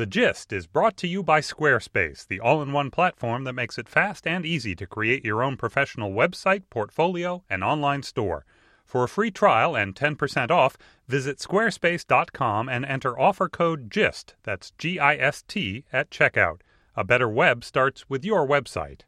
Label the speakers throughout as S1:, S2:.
S1: The Gist is brought to you by Squarespace, the all in one platform that makes it fast and easy to create your own professional website, portfolio, and online store. For a free trial and 10% off, visit squarespace.com and enter offer code GIST, that's G I S T, at checkout. A better web starts with your website.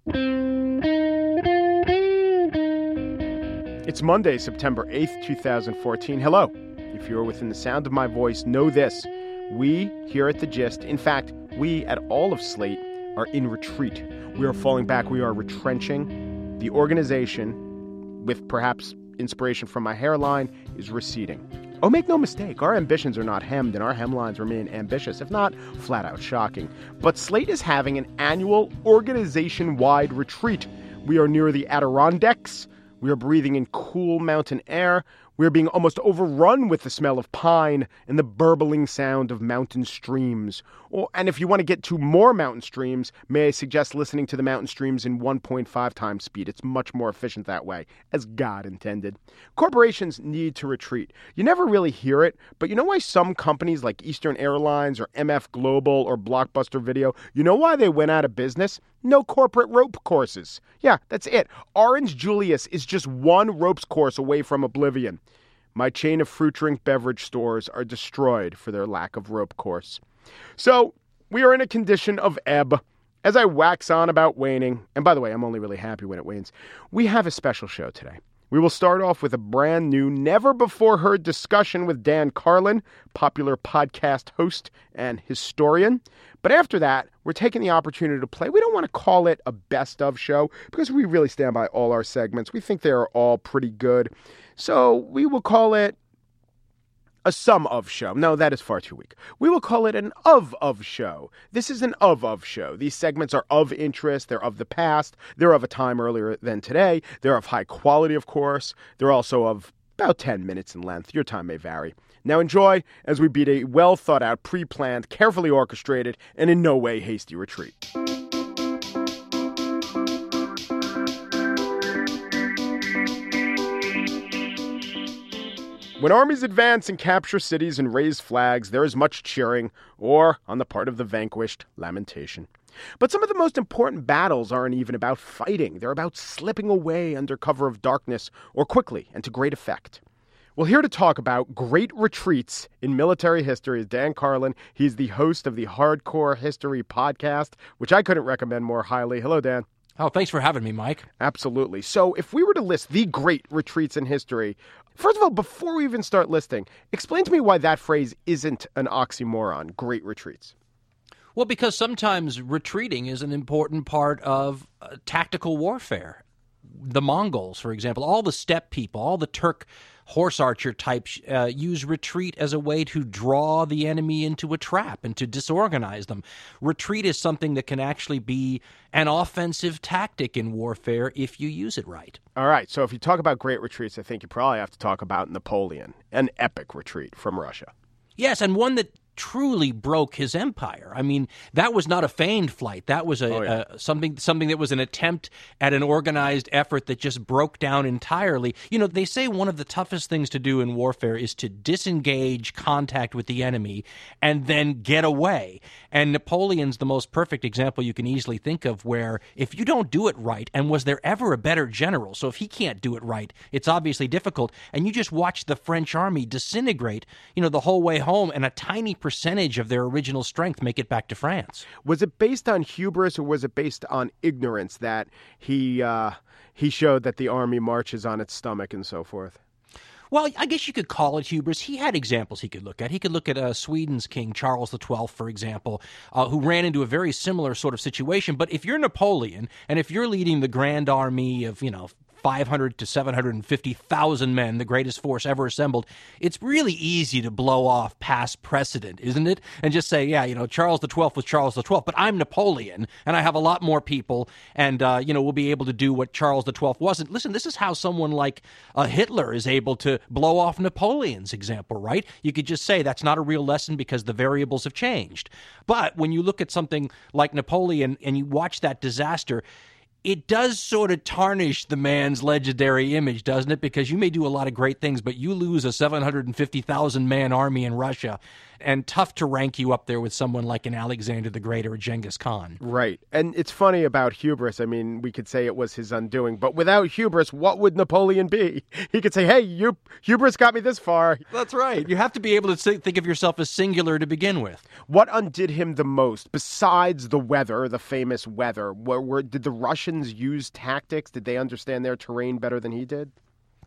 S2: It's Monday, September 8th, 2014. Hello. If you're within the sound of my voice, know this. We here at The Gist, in fact, we at all of Slate, are in retreat. We are falling back. We are retrenching. The organization, with perhaps inspiration from my hairline, is receding. Oh, make no mistake, our ambitions are not hemmed and our hemlines remain ambitious, if not flat out shocking. But Slate is having an annual organization wide retreat. We are near the Adirondacks. We are breathing in cool mountain air. We are being almost overrun with the smell of pine and the burbling sound of mountain streams. And if you want to get to more mountain streams, may I suggest listening to the mountain streams in 1.5 times speed? It's much more efficient that way, as God intended. Corporations need to retreat. You never really hear it, but you know why some companies like Eastern Airlines or MF Global or Blockbuster Video, you know why they went out of business? No corporate rope courses. Yeah, that's it. Orange Julius is just one ropes course away from oblivion. My chain of fruit drink beverage stores are destroyed for their lack of rope course. So, we are in a condition of ebb. As I wax on about waning, and by the way, I'm only really happy when it wanes, we have a special show today. We will start off with a brand new, never before heard discussion with Dan Carlin, popular podcast host and historian. But after that, we're taking the opportunity to play. We don't want to call it a best of show because we really stand by all our segments. We think they are all pretty good. So we will call it a sum of show. No, that is far too weak. We will call it an of of show. This is an of of show. These segments are of interest, they're of the past, they're of a time earlier than today, they're of high quality, of course, they're also of about 10 minutes in length. Your time may vary. Now enjoy as we beat a well thought out, pre planned, carefully orchestrated, and in no way hasty retreat. When armies advance and capture cities and raise flags, there is much cheering, or, on the part of the vanquished, lamentation. But some of the most important battles aren't even about fighting, they're about slipping away under cover of darkness or quickly and to great effect. Well, here to talk about great retreats in military history is Dan Carlin. He's the host of the Hardcore History podcast, which I couldn't recommend more highly. Hello, Dan.
S3: Oh, thanks for having me, Mike.
S2: Absolutely. So, if we were to list the great retreats in history, first of all, before we even start listing, explain to me why that phrase isn't an oxymoron, great retreats.
S3: Well, because sometimes retreating is an important part of uh, tactical warfare. The Mongols, for example, all the steppe people, all the Turk horse archer types uh, use retreat as a way to draw the enemy into a trap and to disorganize them. Retreat is something that can actually be an offensive tactic in warfare if you use it right.
S2: All right. So if you talk about great retreats, I think you probably have to talk about Napoleon, an epic retreat from Russia.
S3: Yes, and one that truly broke his empire. I mean, that was not a feigned flight. That was a, oh, yeah. a, something something that was an attempt at an organized effort that just broke down entirely. You know, they say one of the toughest things to do in warfare is to disengage contact with the enemy and then get away. And Napoleon's the most perfect example you can easily think of where if you don't do it right and was there ever a better general? So if he can't do it right, it's obviously difficult and you just watch the French army disintegrate, you know, the whole way home and a tiny percentage of their original strength make it back to France.
S2: Was it based on hubris or was it based on ignorance that he uh, he showed that the army marches on its stomach and so forth?
S3: Well, I guess you could call it hubris. He had examples he could look at. He could look at uh, Sweden's king, Charles XII, for example, uh, who ran into a very similar sort of situation. But if you're Napoleon and if you're leading the grand army of, you know, 500 to 750,000 men, the greatest force ever assembled, it's really easy to blow off past precedent, isn't it? And just say, yeah, you know, Charles XII was Charles XII, but I'm Napoleon and I have a lot more people and, uh, you know, we'll be able to do what Charles XII wasn't. Listen, this is how someone like uh, Hitler is able to blow off Napoleon's example, right? You could just say that's not a real lesson because the variables have changed. But when you look at something like Napoleon and you watch that disaster, it does sort of tarnish the man's legendary image, doesn't it? Because you may do a lot of great things, but you lose a 750,000 man army in Russia. And tough to rank you up there with someone like an Alexander the Great or a Genghis Khan.
S2: Right. And it's funny about hubris. I mean, we could say it was his undoing, but without hubris, what would Napoleon be? He could say, hey, you, hubris got me this far.
S3: That's right. You have to be able to think of yourself as singular to begin with.
S2: What undid him the most, besides the weather, the famous weather? Were, were, did the Russians use tactics? Did they understand their terrain better than he did?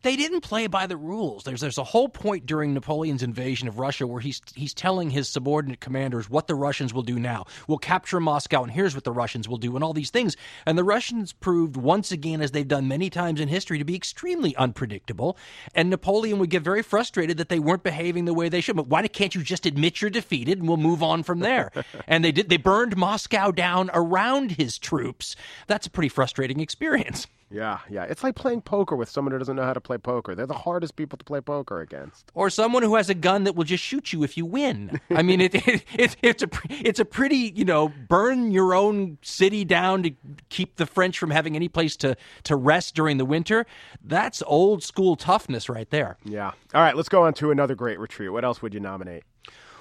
S3: They didn't play by the rules. There's there's a whole point during Napoleon's invasion of Russia where he's he's telling his subordinate commanders what the Russians will do now. We'll capture Moscow, and here's what the Russians will do, and all these things. And the Russians proved once again, as they've done many times in history, to be extremely unpredictable. And Napoleon would get very frustrated that they weren't behaving the way they should. But why can't you just admit you're defeated and we'll move on from there? and they did. They burned Moscow down around his troops. That's a pretty frustrating experience.
S2: Yeah, yeah. It's like playing poker with someone who doesn't know how to play poker. They're the hardest people to play poker against.
S3: Or someone who has a gun that will just shoot you if you win. I mean, it, it, it, it's a it's a pretty you know burn your own city down to keep the French from having any place to to rest during the winter. That's old school toughness right there.
S2: Yeah. All right, let's go on to another great retreat. What else would you nominate?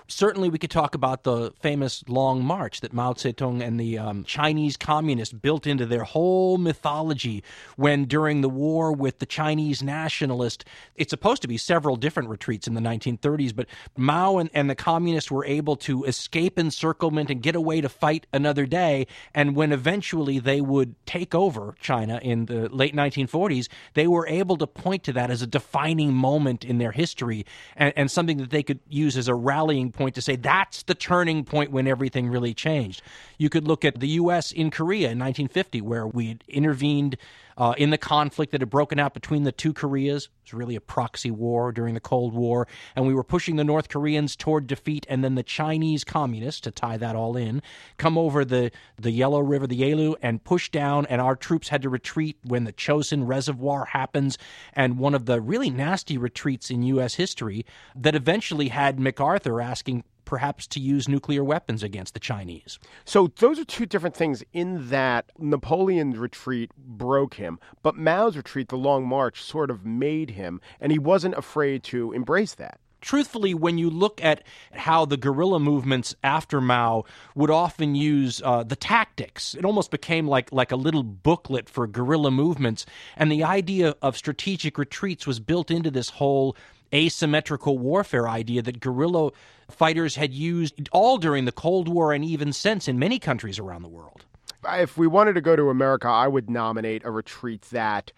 S3: Certainly, we could talk about the famous Long March that Mao Zedong and the um, Chinese communists built into their whole mythology when, during the war with the Chinese nationalists, it's supposed to be several different retreats in the 1930s, but Mao and, and the communists were able to escape encirclement and get away to fight another day. And when eventually they would take over China in the late 1940s, they were able to point to that as a defining moment in their history and, and something that they could use as a rallying point to say that's the turning point when everything really changed. You could look at the U.S. in Korea in 1950, where we intervened uh, in the conflict that had broken out between the two Koreas. It was really a proxy war during the Cold War, and we were pushing the North Koreans toward defeat, and then the Chinese communists, to tie that all in, come over the, the Yellow River, the Yalu, and push down, and our troops had to retreat when the Chosin Reservoir happens, and one of the really nasty retreats in U.S. history that eventually had MacArthur asking perhaps to use nuclear weapons against the Chinese.
S2: So those are two different things in that Napoleon's retreat broke him, but Mao's retreat, the Long March, sort of made him, and he wasn't afraid to embrace that
S3: truthfully, when you look at how the guerrilla movements after Mao would often use uh, the tactics, it almost became like like a little booklet for guerrilla movements, and the idea of strategic retreats was built into this whole asymmetrical warfare idea that guerrilla fighters had used all during the Cold War and even since in many countries around the world.
S2: If we wanted to go to America, I would nominate a retreat that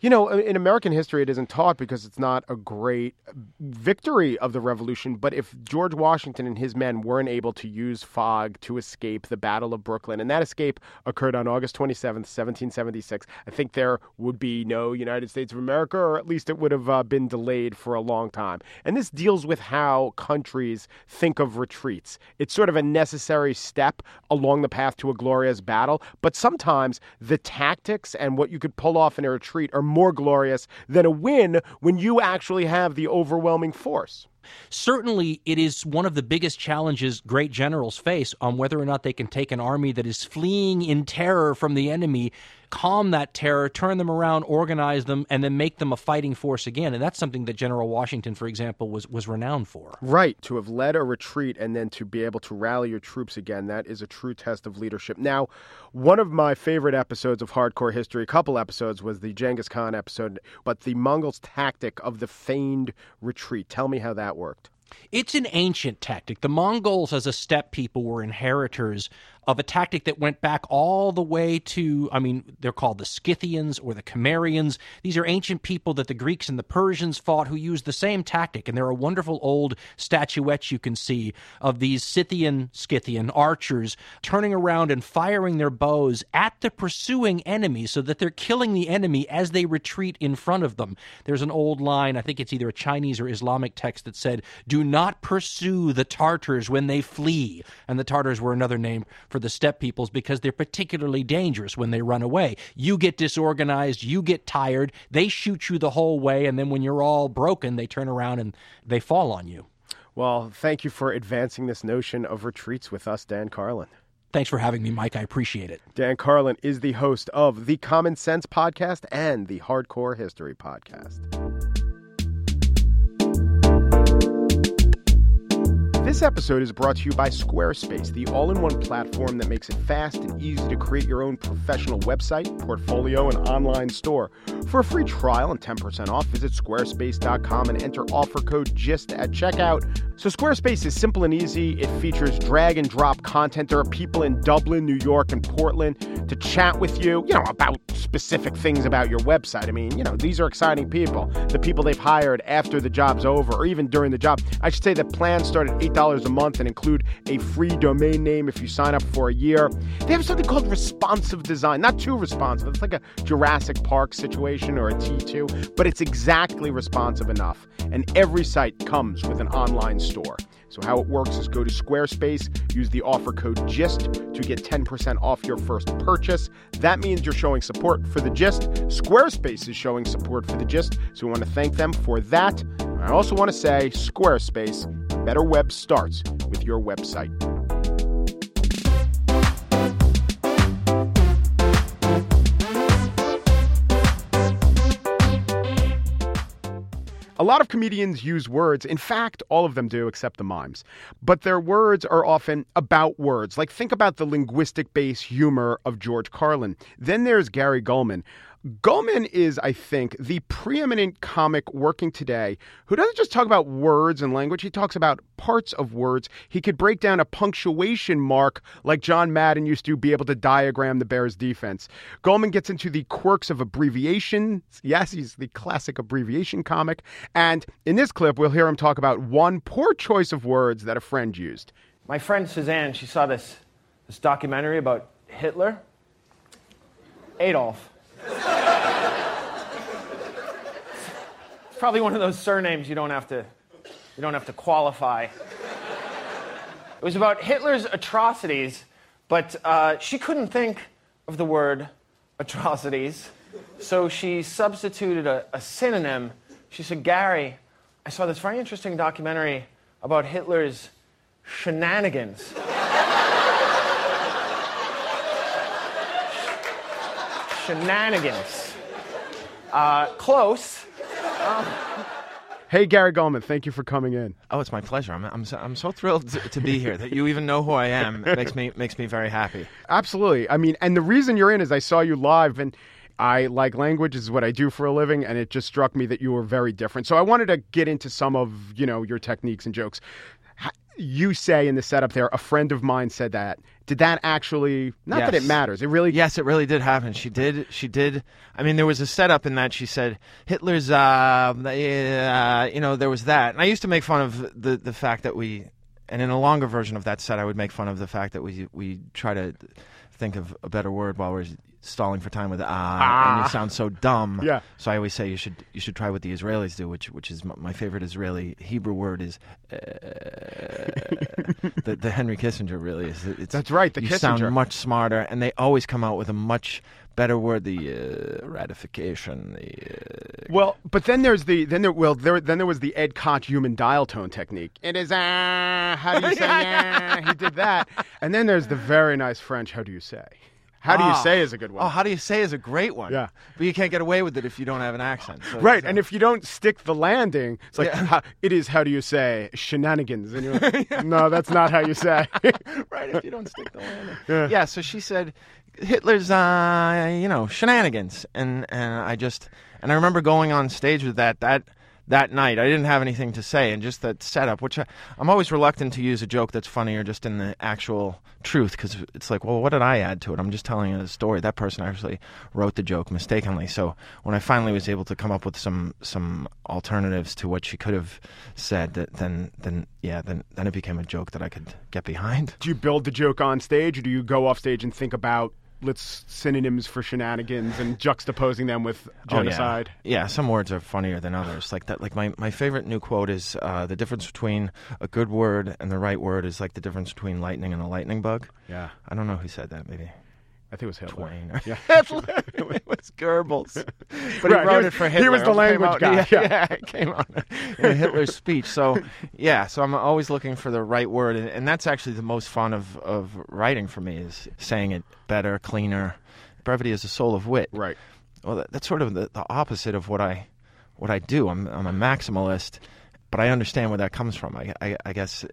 S2: you know, in American history, it isn't taught because it's not a great victory of the revolution. But if George Washington and his men weren't able to use fog to escape the Battle of Brooklyn, and that escape occurred on August 27th, 1776, I think there would be no United States of America, or at least it would have uh, been delayed for a long time. And this deals with how countries think of retreats. It's sort of a necessary step along the path to a glorious battle, but sometimes the tactics and what you could pull off in a retreat are more glorious than a win when you actually have the overwhelming force.
S3: Certainly, it is one of the biggest challenges great generals face on whether or not they can take an army that is fleeing in terror from the enemy calm that terror, turn them around, organize them, and then make them a fighting force again. And that's something that General Washington, for example, was, was renowned for.
S2: Right. To have led a retreat and then to be able to rally your troops again, that is a true test of leadership. Now, one of my favorite episodes of Hardcore History, a couple episodes, was the Genghis Khan episode, but the Mongols' tactic of the feigned retreat. Tell me how that worked.
S3: It's an ancient tactic. The Mongols, as a steppe people, were inheritors of a tactic that went back all the way to, I mean, they're called the Scythians or the Cimmerians. These are ancient people that the Greeks and the Persians fought who used the same tactic. And there are wonderful old statuettes you can see of these Scythian, Scythian archers turning around and firing their bows at the pursuing enemy so that they're killing the enemy as they retreat in front of them. There's an old line, I think it's either a Chinese or Islamic text that said, Do not pursue the Tartars when they flee. And the Tartars were another name for for the steppe peoples because they're particularly dangerous when they run away. You get disorganized, you get tired, they shoot you the whole way, and then when you're all broken, they turn around and they fall on you.
S2: Well, thank you for advancing this notion of retreats with us, Dan Carlin.
S3: Thanks for having me, Mike. I appreciate it.
S2: Dan Carlin is the host of the Common Sense Podcast and the Hardcore History Podcast. This episode is brought to you by Squarespace, the all in one platform that makes it fast and easy to create your own professional website, portfolio, and online store. For a free trial and 10% off, visit squarespace.com and enter offer code GIST at checkout. So, Squarespace is simple and easy. It features drag and drop content. There are people in Dublin, New York, and Portland to chat with you, you know, about specific things about your website. I mean, you know, these are exciting people. The people they've hired after the job's over or even during the job. I should say that plans start at $8 a month and include a free domain name if you sign up for a year. They have something called responsive design, not too responsive. It's like a Jurassic Park situation or a T2, but it's exactly responsive enough. And every site comes with an online store. So, how it works is go to Squarespace, use the offer code GIST to get 10% off your first purchase. That means you're showing support for the GIST. Squarespace is showing support for the GIST, so we want to thank them for that. I also want to say, Squarespace, better web starts with your website. A lot of comedians use words. In fact, all of them do, except the mimes. But their words are often about words. Like, think about the linguistic base humor of George Carlin. Then there's Gary Gulman. Gulman is, I think, the preeminent comic working today who doesn't just talk about words and language, he talks about parts of words. He could break down a punctuation mark like John Madden used to be able to diagram the Bears defense. Gulman gets into the quirks of abbreviation. Yes, he's the classic abbreviation comic. And in this clip, we'll hear him talk about one poor choice of words that a friend used.
S4: My friend Suzanne, she saw this, this documentary about Hitler. Adolf. It's probably one of those surnames you don't have to you don't have to qualify. It was about Hitler's atrocities, but uh, she couldn't think of the word atrocities, so she substituted a, a synonym. She said, Gary, I saw this very interesting documentary about Hitler's shenanigans. Shenanigans. Uh, close. Um,
S2: Hey, Gary Gulman, thank you for coming in.
S5: Oh, it's my pleasure. I'm, I'm, so, I'm so thrilled to, to be here. That you even know who I am it makes me makes me very happy.
S2: Absolutely. I mean, and the reason you're in is I saw you live and I like language is what I do for a living and it just struck me that you were very different. So I wanted to get into some of, you know, your techniques and jokes. You say in the setup there, a friend of mine said that. Did that actually not that it matters. It really
S5: Yes, it really did happen. She did. She did. I mean, there was a setup in that she said Hitler's. Uh, uh, you know, there was that, and I used to make fun of the the fact that we, and in a longer version of that set, I would make fun of the fact that we we try to think of a better word while we're stalling for time with ah, and
S2: Ah.
S5: you sound so dumb.
S2: Yeah.
S5: So I always say you should you should try what the Israelis do, which which is m- my favorite Israeli Hebrew word is uh, the the Henry Kissinger really is. It's,
S2: That's right, the
S5: you
S2: Kissinger.
S5: sound much smarter, and they always come out with a much better word. The uh, ratification. The uh,
S2: Well, but then there's the then there well there then there was the Ed Koch human dial tone technique. It is ah, how do you say ah? He did that, and then there's the very nice French. How do you say? How do you
S5: Ah.
S2: say is a good one.
S5: Oh, how do you say is a great one.
S2: Yeah.
S5: But you can't get away with it if you don't have an accent. So
S2: Right,
S5: so-
S2: and if you don't stick the landing, it's like
S5: Yeah.
S2: how, it is. How do you say shenanigans? And you're like, no, that's not how you say.
S5: right if you don't stick the landing. Yeah. So she said, Hitler's, uh, you know, shenanigans, and and I just and I remember going on stage with that that that night. I didn't have anything to say, and just that setup, which I, I'm always reluctant to use a joke that's funnier just in the actual truth, because it's like, well, what did I add to it? I'm just telling a story. That person actually wrote the joke mistakenly. So when I finally was able to come up with some some alternatives to what she could have said, that then then yeah, then then it became a joke that I could get behind.
S2: do you build the joke on stage, or do you go off stage and think about let's synonyms for shenanigans and juxtaposing them with genocide?
S5: Oh, yeah. yeah, some words are funnier than others. Like that. Like my, my favorite new quote is uh, the difference between a good word and the right word is like the difference between lightning and a lightning bug.
S2: Yeah,
S5: I don't know who said that. Maybe
S2: I think it was Hitler.
S5: Twain.
S2: Yeah.
S5: Hitler. it was Goebbels. But
S2: Right,
S5: he wrote
S2: was-
S5: it for Hitler.
S2: he was the language
S5: out-
S2: guy,
S5: Yeah,
S2: yeah.
S5: yeah, it came out in Hitler's speech. So yeah, so I'm always looking for the right word, and, and that's actually the most fun of of writing for me is saying it better, cleaner. Brevity is the soul of wit.
S2: Right.
S5: well that, that's sort of the, the opposite of what i what i do i'm i'm a maximalist but i understand where that comes from i i, I guess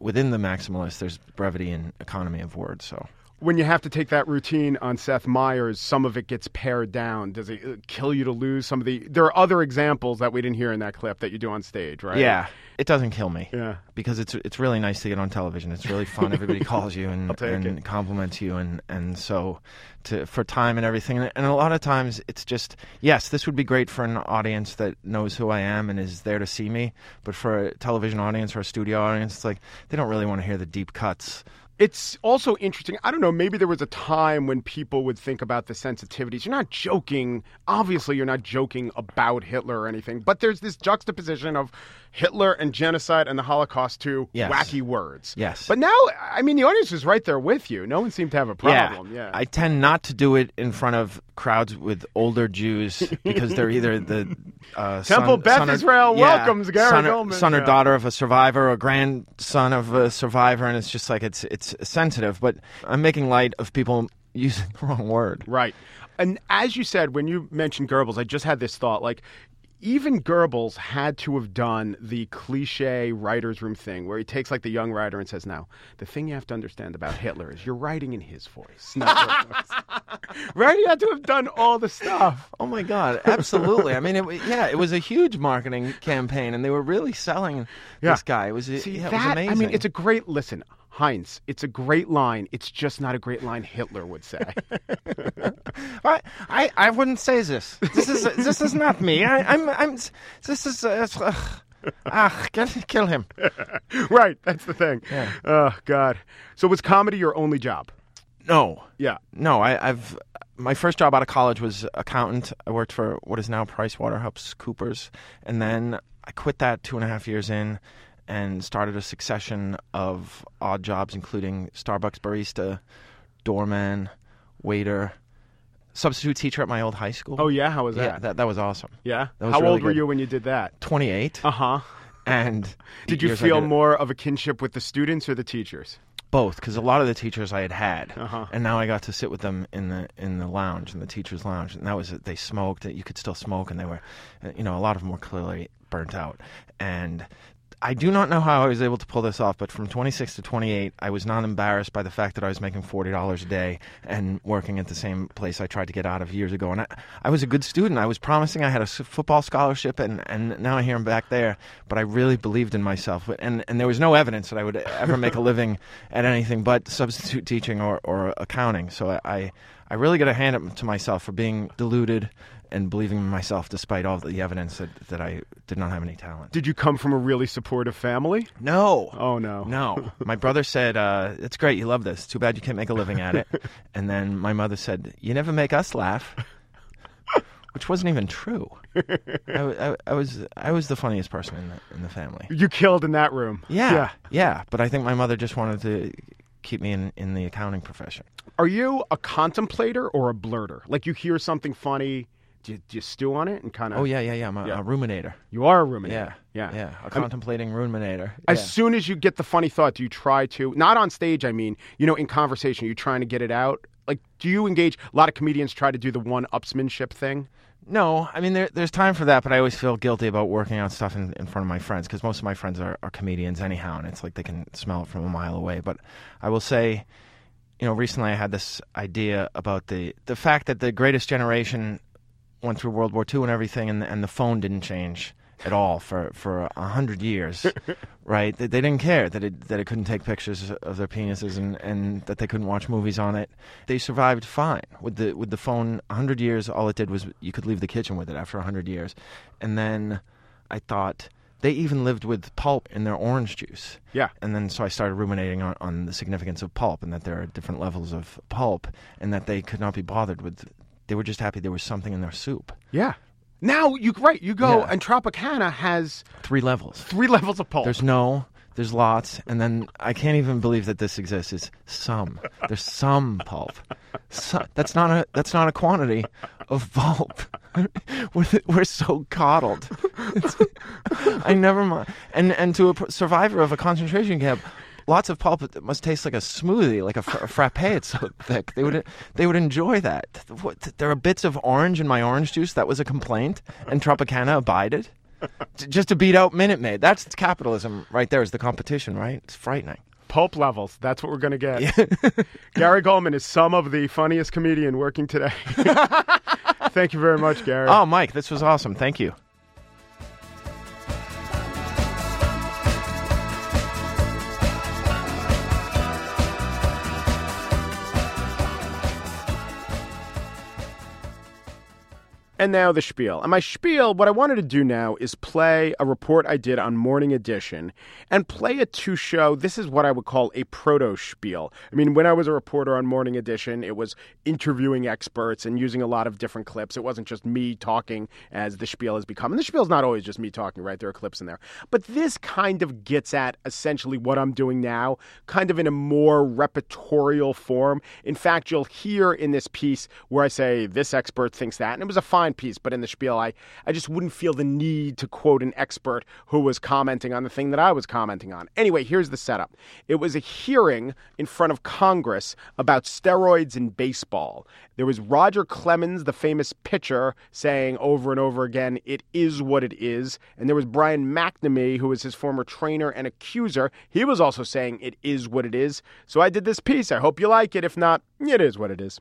S5: within the maximalist, there's brevity and economy of words. So
S2: when you have to take that routine on Seth Meyers, some of it gets pared down. Does it uh, kill you to lose some of the? There are other examples that we didn't hear in that clip that you do on stage, right?
S5: yeah, it doesn't kill me.
S2: Yeah.
S5: because it's it's really nice to get on television. It's really fun. Everybody calls you and, and
S2: it.
S5: compliments you, and and so to for time and everything. And a lot of times it's just yes, this would be great for an audience that knows who I am and is there to see me. But for a television audience or a studio audience, it's like they don't really want to hear the deep cuts.
S2: It's also interesting. I don't know. Maybe there was a time when people would think about the sensitivities. You're not joking. Obviously, you're not joking about Hitler or anything. But there's this juxtaposition of Hitler and genocide and the Holocaust to
S5: Yes.
S2: wacky words.
S5: Yes.
S2: But now, I mean, the audience is right there with you. No one seemed to have a problem. Yeah.
S5: I tend not to do it in front of crowds with older Jews because they're either the uh,
S2: Temple
S5: son,
S2: Beth
S5: son or-
S2: Israel
S5: yeah,
S2: welcomes Gary
S5: son or,
S2: Goldman,
S5: son or
S2: yeah.
S5: daughter of a survivor or grandson of a survivor, and it's just like it's it's sensitive. But I'm making light of people using the wrong word.
S2: Right. And as you said, when you mentioned Goebbels, I just had this thought like, even Goebbels had to have done the cliche writer's room thing where he takes like the young writer and says, Now, the thing you have to understand about Hitler is you're writing in his voice, not your voice. right? He had to have done all the stuff.
S5: Oh my God! Absolutely. I mean, it, yeah, it was a huge marketing campaign, and they were really selling
S2: Yeah.
S5: this guy. It was
S2: See,
S5: yeah, it was amazing.
S2: I mean, it's a great listen. Heinz, it's a great line. It's just not a great line Hitler would say.
S5: I, I, I wouldn't say this. This is this is not me. I, I'm I'm. This is. Uh, ugh. ah, kill him.
S2: right, that's the thing.
S5: Yeah.
S2: Oh, God. So was comedy your only job?
S5: No,
S2: Yeah.
S5: no. I, I've my first job out of college was accountant. I worked for what is now Price Waterhouse Coopers, and then I quit that two and a half years in, and started a succession of odd jobs, including Starbucks barista, doorman, waiter, substitute teacher at my old high school.
S2: Oh, yeah? How was that?
S5: yeah,
S2: that?
S5: that was awesome.
S2: Yeah.
S5: That was
S2: How
S5: really
S2: old were
S5: good.
S2: you when you did that?
S5: Twenty eight.
S2: Uh huh.
S5: and
S2: Did you feel
S5: did
S2: more of a kinship with the students or the teachers?
S5: both because a lot of the teachers I had had,
S2: Uh-huh.
S5: and now I got to sit with them in the in the lounge in the teachers' lounge, and that was they smoked. You could still smoke, and they were, uh, you know, a lot of them were clearly burnt out, and. I do not know how I was able to pull this off, but from 26 to 28, I was not embarrassed by the fact that I was making $40 a day and working at the same place I tried to get out of years ago. And I, I was a good student. I was promising I had a football scholarship, and, and now I hear I'm back there. But I really believed in myself. And, and there was no evidence that I would ever make a living at anything but substitute teaching or, or accounting. So I, I really got to hand it to myself for being deluded and believing in myself despite all the evidence that, that I did not have any talent.
S2: Did you come from a really supportive family?
S5: No.
S2: Oh, no.
S5: No. My brother said, uh, It's great. You love this. Too bad you can't make a living at it. And then my mother said, You never make us laugh. Which wasn't even true. I, I- I was I was the funniest person in the, in the family.
S2: You killed in that room.
S5: Yeah,
S2: Yeah.
S5: yeah. But I think my mother just wanted to keep me in, in the accounting profession.
S2: Are you a contemplator or a blurter? Like you hear something funny, do you, do you stew on it and kind of.
S5: Oh, yeah, yeah, yeah. I'm a,
S2: Yeah.
S5: a ruminator.
S2: You are a ruminator.
S5: Yeah,
S2: Yeah.
S5: yeah. A
S2: I mean,
S5: contemplating ruminator.
S2: As
S5: Yeah.
S2: soon as you get the funny thought, do you try to, not on stage, I mean, you know, in conversation, you trying to get it out? Like, do you engage? A lot of comedians try to do the one upsmanship thing.
S5: No, I mean there, there's time for that, but I always feel guilty about working on stuff in, in front of my friends because most of my friends are, are comedians anyhow, and it's like they can smell it from a mile away. But I will say, you know, recently I had this idea about the the fact that the greatest generation went through World War II and everything, and the, and the phone didn't change at all for for a hundred years, right? They, they didn't care that it that it couldn't take pictures of their penises and, and that they couldn't watch movies on it. They survived fine with the with the phone. A hundred years, all it did was you could leave the kitchen with it after a hundred years, and then I thought they even lived with pulp in their orange juice.
S2: Yeah.
S5: And then so I started ruminating on, on the significance of pulp and that there are different levels of pulp and that they could not be bothered with. They were just happy there was something in their soup.
S2: Yeah. Now you right, you go
S5: Yeah.
S2: and Tropicana has
S5: Three levels.
S2: three levels of pulp.
S5: There's no, there's lots, and then I can't even believe that this exists. It's some. There's some pulp. So, that's not a that's not a quantity of pulp. we're, we're so coddled. It's- I never mind. And and to a pr- survivor of a concentration camp. Lots of pulp it must taste like a smoothie, like a, fr- a frappe. It's so thick. They would they would enjoy that. What, there are bits of orange in my orange juice. That was a complaint, and Tropicana abided. just to beat out Minute Maid. That's capitalism right there. Is the competition right? It's frightening.
S2: Pulp levels. That's what we're going to get. Gary Gulman is some of the funniest comedian working today. Thank you very much, Gary.
S5: Oh, Mike, this was awesome. Thank you.
S2: And now the spiel. And my spiel, what I wanted to do now is play a report I did on Morning Edition and play a two show. this is what I would call a proto spiel. I mean, when I was a reporter on Morning Edition, it was interviewing experts and using a lot of different clips. It wasn't just me talking as the spiel has become. And the spiel is not always just me talking, right? There are clips in there. But this kind of gets at essentially what I'm doing now, kind of in a more repertorial form. In fact, you'll hear in this piece where I say, this expert thinks that. And it was a fine piece, but in the spiel, I, I just wouldn't feel the need to quote an expert who was commenting on the thing that I was commenting on. Anyway, here's the setup it was a hearing in front of Congress about steroids in baseball. There was Roger Clemens, the famous pitcher, saying over and over again, it is what it is. And there was Brian McNamee, who was his former trainer and accuser. He was also saying it is what it is. So I did this piece. I hope you like it. If not, it is what it is.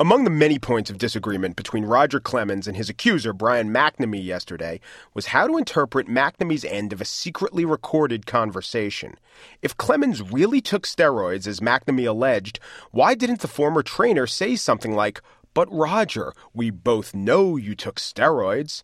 S2: Among the many points of disagreement between Roger Clemens and his accuser, Brian McNamee, yesterday was how to interpret McNamee's end of a secretly recorded conversation. If Clemens really took steroids, as McNamee alleged, why didn't the former trainer say something like, But Roger, we both know you took steroids?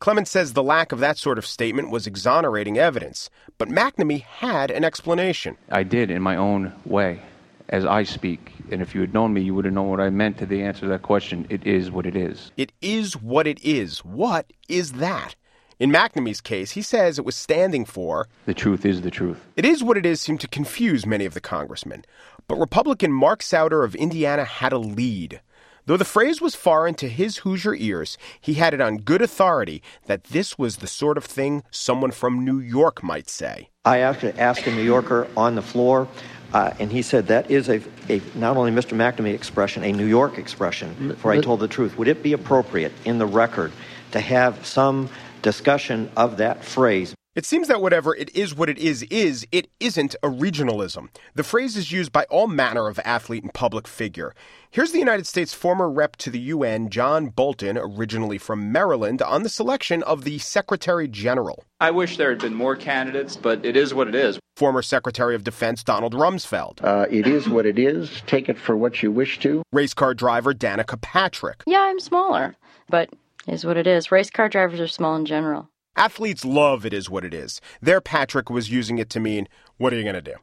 S2: Clemens says the lack of that sort of statement was exonerating evidence, but McNamee had an explanation.
S6: I did in my own way as I speak. And if you had known me, you would have known what I meant to the answer to that question. It is what it is.
S2: It is what it is. What is that? In McNamee's case, he says it was standing for
S6: The truth is the truth.
S2: It is what it is seemed to confuse many of the congressmen. But Republican Mark Souder of Indiana had a lead. Though the phrase was foreign to his Hoosier ears, he had it on good authority that this was the sort of thing someone from New York might say.
S7: I actually asked a New Yorker on the floor, uh, and he said that is a, a not only Mr. McNamee expression, a New York expression, for I told the truth. Would it be appropriate in the record to have some discussion of that phrase?
S2: It seems that whatever it is what it is is, it isn't a regionalism. The phrase is used by all manner of athlete and public figure. Here's the United States former rep to the UN, John Bolton, originally from Maryland, on the selection of the Secretary General.
S8: I wish there had been more candidates, but it is what it is.
S2: Former Secretary of Defense Donald Rumsfeld.
S9: Uh, it is what it is. Take it for what you wish to.
S2: Race car driver Danica Patrick.
S10: Yeah, I'm smaller, but is what it is. Race car drivers are small in general.
S2: Athletes love it is what it is. There, Patrick was using it to mean, what are you going to do?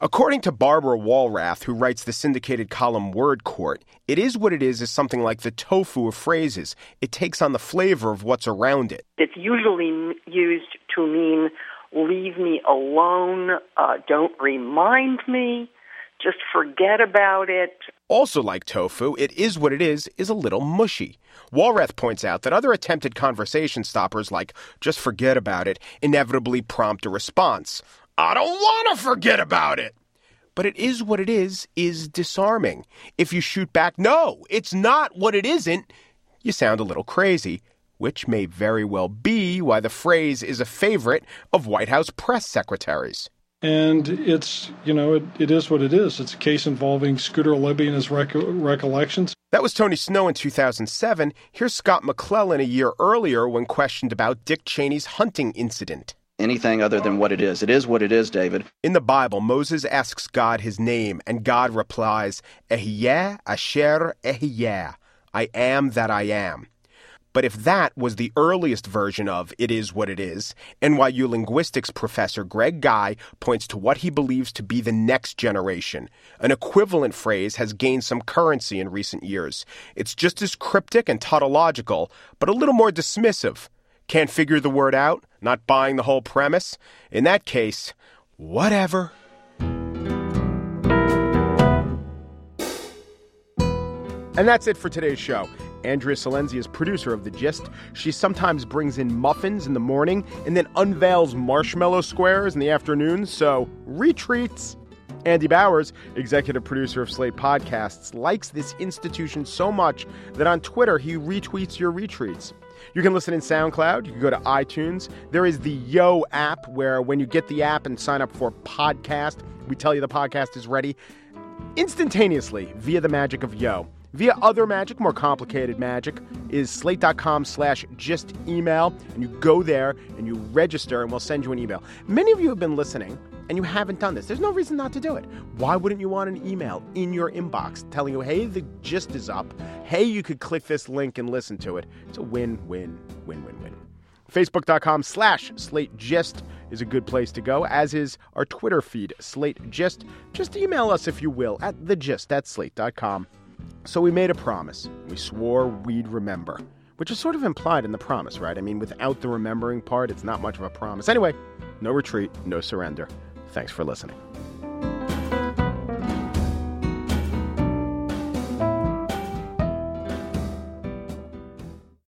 S2: According to Barbara Wallraff, who writes the syndicated column Word Court, it is what it is is something like the tofu of phrases. It takes on the flavor of what's around it.
S11: It's usually used to mean, leave me alone, uh, don't remind me, just forget about it.
S2: Also, like tofu, it is what it is is a little mushy. Wallraff points out that other attempted conversation stoppers, like just forget about it, inevitably prompt a response. I don't want to forget about it. But it is what it is is disarming. If you shoot back, no, it's not what it isn't, you sound a little crazy, which may very well be why the phrase is a favorite of White House press secretaries.
S12: And it's, you know, it, it is what it is. It's a case involving Scooter Libby and his rec- recollections.
S2: That was Tony Snow in 2007. Here's Scott McClellan a year earlier when questioned about Dick Cheney's hunting incident.
S13: Anything other than what it is. It is what it is, David.
S2: In the Bible, Moses asks God his name, and God replies, Ehyeh Asher Ehyeh, I am that I am. But if that was the earliest version of It Is What It Is, NYU linguistics professor Greg Guy points to what he believes to be the next generation. An equivalent phrase has gained some currency in recent years. It's just as cryptic and tautological, but a little more dismissive. Can't figure the word out? Not buying the whole premise? In that case, whatever. And that's it for today's show. Andrea Silenzi is producer of The Gist. She sometimes brings in muffins in the morning and then unveils marshmallow squares in the afternoon, so retreats. Andy Bowers, executive producer of Slate Podcasts, likes this institution so much that on Twitter he retweets your retreats. You can listen in SoundCloud. You can go to iTunes. There is the Yo app where when you get the app and sign up for podcast, we tell you the podcast is ready instantaneously via the magic of Yo. Via other magic, more complicated magic, is slate.com slash Gist email. And you go there and you register and we'll send you an email. Many of you have been listening and you haven't done this. There's no reason not to do it. Why wouldn't you want an email in your inbox telling you, hey, the gist is up. Hey, you could click this link and listen to it. It's a win, win, win, win, win. Facebook.com slash Slate Gist is a good place to go, as is our Twitter feed, Slate Gist. Just email us, if you will, at thegist at slate.com. So we made a promise. We swore we'd remember, which is sort of implied in the promise, right? I mean, without the remembering part, it's not much of a promise. Anyway, no retreat, no surrender. Thanks for listening.